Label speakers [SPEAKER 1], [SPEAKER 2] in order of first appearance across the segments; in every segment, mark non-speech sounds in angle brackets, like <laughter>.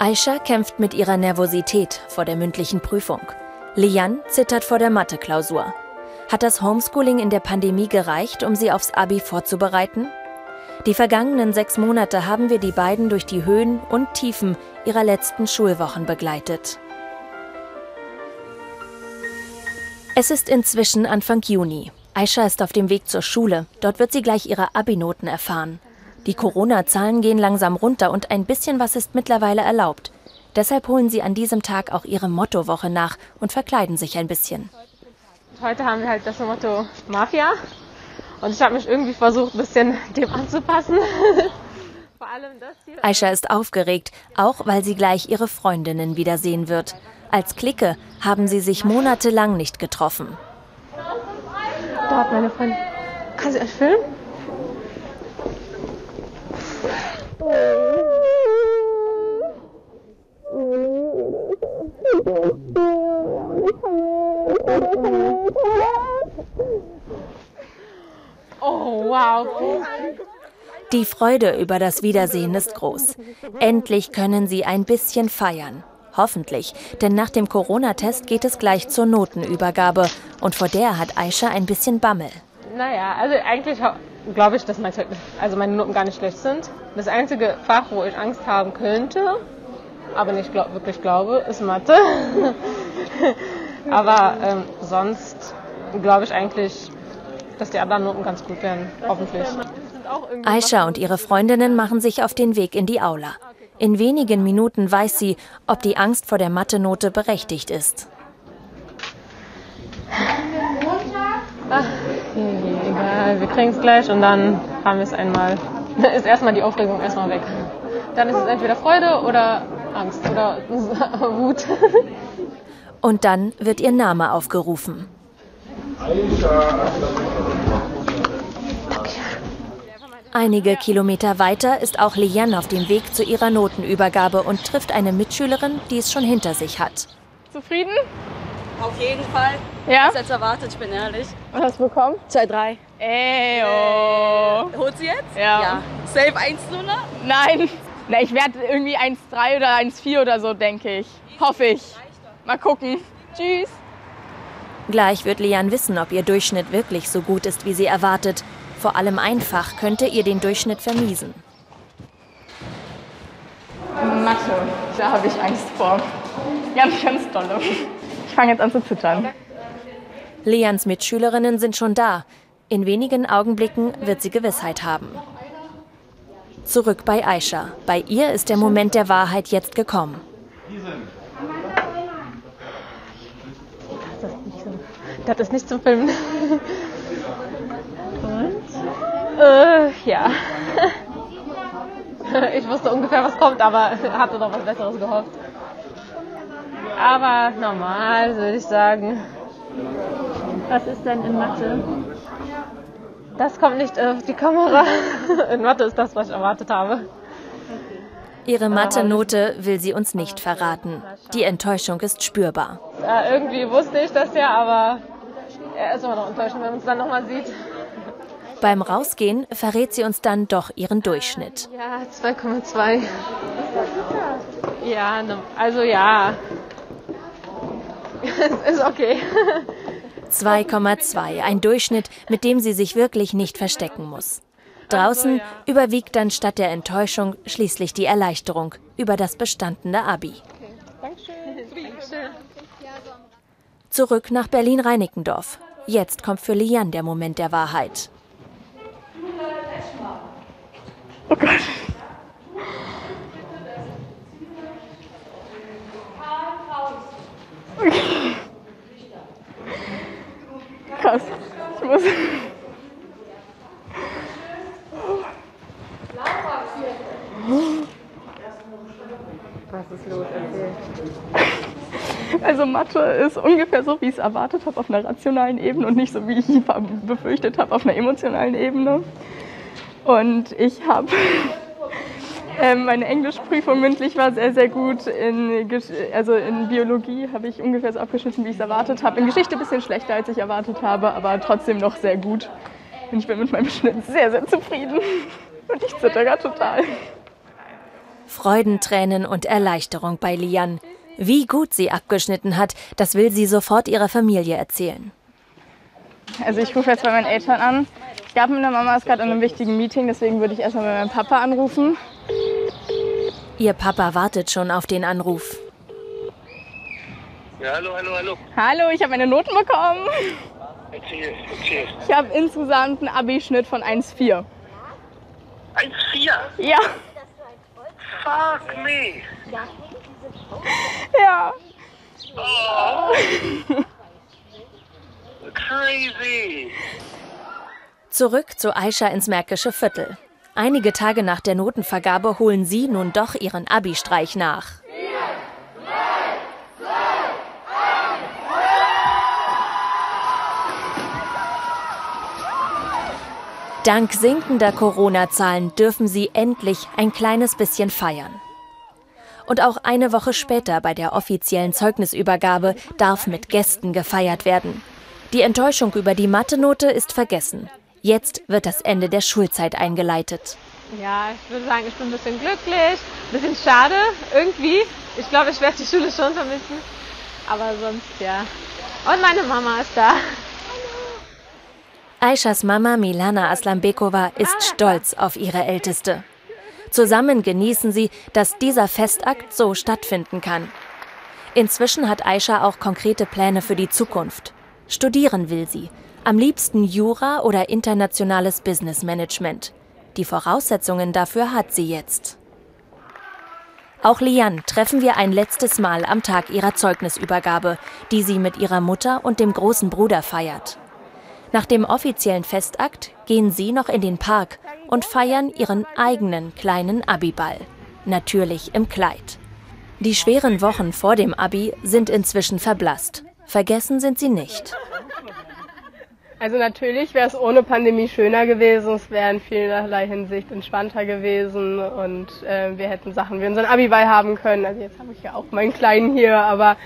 [SPEAKER 1] Aisha kämpft mit ihrer Nervosität vor der mündlichen Prüfung. Lian zittert vor der Mathe-Klausur. Hat das Homeschooling in der Pandemie gereicht, um sie aufs Abi vorzubereiten? Die vergangenen sechs Monate haben wir die beiden durch die Höhen und Tiefen ihrer letzten Schulwochen begleitet. Es ist inzwischen Anfang Juni. Aisha ist auf dem Weg zur Schule. Dort wird sie gleich ihre Abi-Noten erfahren. Die Corona-Zahlen gehen langsam runter und ein bisschen was ist mittlerweile erlaubt. Deshalb holen sie an diesem Tag auch ihre Mottowoche nach und verkleiden sich ein bisschen.
[SPEAKER 2] Heute haben wir halt das Motto Mafia. Und ich habe mich irgendwie versucht, ein bisschen dem anzupassen. <laughs>
[SPEAKER 1] Vor allem das hier. Aisha ist aufgeregt, auch weil sie gleich ihre Freundinnen wiedersehen wird. Als Clique haben sie sich monatelang nicht getroffen.
[SPEAKER 2] Da hat meine Freundin. Kann sie euch filmen? Wow.
[SPEAKER 1] Die Freude über das Wiedersehen ist groß. Endlich können sie ein bisschen feiern. Hoffentlich, denn nach dem Corona-Test geht es gleich zur Notenübergabe und vor der hat Aisha ein bisschen Bammel.
[SPEAKER 2] Naja, also eigentlich glaube ich, dass mein also meine Noten gar nicht schlecht sind. Das einzige Fach, wo ich Angst haben könnte, aber nicht glaub, wirklich glaube, ist Mathe. <laughs> aber ähm, sonst glaube ich eigentlich, dass die anderen Noten ganz gut werden, hoffentlich.
[SPEAKER 1] Aisha und ihre Freundinnen machen sich auf den Weg in die Aula. In wenigen Minuten weiß sie, ob die Angst vor der Mathe-Note berechtigt ist.
[SPEAKER 2] Ach, egal, wir kriegen es gleich und dann haben wir es einmal. <laughs> Ist erstmal die Aufregung erstmal weg. Dann ist es entweder Freude oder Angst oder <laughs> Wut.
[SPEAKER 1] Und dann wird ihr Name aufgerufen. Einige Kilometer weiter ist auch Liane auf dem Weg zu ihrer Notenübergabe und trifft eine Mitschülerin, die es schon hinter sich hat.
[SPEAKER 3] Zufrieden?
[SPEAKER 4] Auf jeden Fall.
[SPEAKER 3] Ja?
[SPEAKER 4] Was jetzt erwartet, ich bin ehrlich.
[SPEAKER 3] Was hast du bekommen?
[SPEAKER 4] 2-3.
[SPEAKER 3] Ey, oh.
[SPEAKER 4] Holt sie jetzt?
[SPEAKER 3] Ja.
[SPEAKER 4] ja. Safe 1 0
[SPEAKER 3] Nein. Na, ich werde irgendwie 1-3 oder 1-4 oder so, denke ich. Hoffe ich. Mal gucken. Tschüss.
[SPEAKER 1] Gleich wird Lian wissen, ob ihr Durchschnitt wirklich so gut ist, wie sie erwartet. Vor allem einfach könnte ihr den Durchschnitt vermiesen.
[SPEAKER 3] Mathe, da habe ich Angst vor. Ganz, ganz dolle. Ich fange jetzt an zu zittern.
[SPEAKER 1] Lians Mitschülerinnen sind schon da. In wenigen Augenblicken wird sie Gewissheit haben. Zurück bei Aisha. Bei ihr ist der Moment der Wahrheit jetzt gekommen.
[SPEAKER 2] Das ist nicht zum Filmen. Äh, ja. Ich wusste ungefähr, was kommt, aber hatte noch was Besseres gehofft. Aber normal, würde ich sagen.
[SPEAKER 3] Was ist denn in Mathe?
[SPEAKER 2] Das kommt nicht auf die Kamera. In Mathe ist das, was ich erwartet habe.
[SPEAKER 1] Ihre Mathe-Note will sie uns nicht verraten. Die Enttäuschung ist spürbar.
[SPEAKER 2] Ja, irgendwie wusste ich das ja, aber er ist immer noch enttäuschend, wenn man es dann nochmal sieht.
[SPEAKER 1] Beim Rausgehen verrät sie uns dann doch ihren Durchschnitt.
[SPEAKER 2] Ja, 2,2. Ja, also ja. <laughs> ist okay.
[SPEAKER 1] 2,2, ein Durchschnitt, mit dem sie sich wirklich nicht verstecken muss. Draußen überwiegt dann statt der Enttäuschung schließlich die Erleichterung über das bestandene Abi. Zurück nach Berlin-Reinickendorf. Jetzt kommt für Lian der Moment der Wahrheit.
[SPEAKER 3] Oh Gott. Okay. Krass. Ich muss.
[SPEAKER 2] Was ist los? Erzähl.
[SPEAKER 3] Also Mathe ist ungefähr so, wie ich es erwartet habe, auf einer rationalen Ebene und nicht so, wie ich befürchtet habe, auf einer emotionalen Ebene. Und ich habe <laughs> ähm, meine Englischprüfung mündlich war sehr, sehr gut. In, also in Biologie habe ich ungefähr so abgeschnitten, wie ich es erwartet habe. In Geschichte ein bisschen schlechter, als ich erwartet habe, aber trotzdem noch sehr gut. Und ich bin mit meinem Schnitt sehr, sehr zufrieden. <laughs> Und ich zittere total.
[SPEAKER 1] Freudentränen und Erleichterung bei Lian. Wie gut sie abgeschnitten hat, das will sie sofort ihrer Familie erzählen.
[SPEAKER 3] Also ich rufe jetzt bei meinen Eltern an. Ich glaube, meine Mama ist gerade in einem wichtigen Meeting, deswegen würde ich erstmal bei meinem Papa anrufen.
[SPEAKER 1] Ihr Papa wartet schon auf den Anruf.
[SPEAKER 5] Ja, hallo, hallo, hallo.
[SPEAKER 3] Hallo, ich habe meine Noten bekommen.
[SPEAKER 5] Erzähl, erzähl.
[SPEAKER 3] Ich habe insgesamt einen Abi-Schnitt von 1,4.
[SPEAKER 5] 1,4.
[SPEAKER 3] Ja,
[SPEAKER 5] Fuck me.
[SPEAKER 3] ja. <laughs>
[SPEAKER 5] Crazy.
[SPEAKER 1] Zurück zu Aisha ins Märkische Viertel. Einige Tage nach der Notenvergabe holen sie nun doch ihren Abi-Streich nach. Dank sinkender Corona-Zahlen dürfen sie endlich ein kleines bisschen feiern. Und auch eine Woche später bei der offiziellen Zeugnisübergabe darf mit Gästen gefeiert werden. Die Enttäuschung über die Mathe-Note ist vergessen. Jetzt wird das Ende der Schulzeit eingeleitet.
[SPEAKER 2] Ja, ich würde sagen, ich bin ein bisschen glücklich, ein bisschen schade irgendwie. Ich glaube, ich werde die Schule schon vermissen. Aber sonst ja. Und meine Mama ist da.
[SPEAKER 1] Aishas Mama Milana Aslambekova ist stolz auf ihre Älteste. Zusammen genießen sie, dass dieser Festakt so stattfinden kann. Inzwischen hat Aisha auch konkrete Pläne für die Zukunft. Studieren will sie, am liebsten Jura oder internationales Business Management. Die Voraussetzungen dafür hat sie jetzt. Auch Lian treffen wir ein letztes Mal am Tag ihrer Zeugnisübergabe, die sie mit ihrer Mutter und dem großen Bruder feiert. Nach dem offiziellen Festakt gehen sie noch in den Park und feiern ihren eigenen kleinen Abiball. Natürlich im Kleid. Die schweren Wochen vor dem Abi sind inzwischen verblasst. Vergessen sind sie nicht.
[SPEAKER 3] Also natürlich wäre es ohne Pandemie schöner gewesen. Es wäre in vielerlei Hinsicht entspannter gewesen und äh, wir hätten Sachen wie unseren Abi-Ball haben können. Also jetzt habe ich ja auch meinen Kleinen hier, aber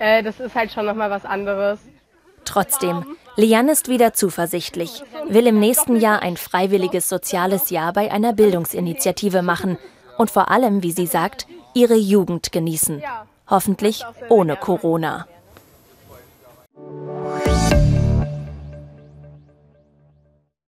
[SPEAKER 3] äh, das ist halt schon nochmal was anderes.
[SPEAKER 1] Trotzdem, Lian ist wieder zuversichtlich, will im nächsten Jahr ein freiwilliges soziales Jahr bei einer Bildungsinitiative machen und vor allem, wie sie sagt, ihre Jugend genießen. Hoffentlich ohne Corona. Bye.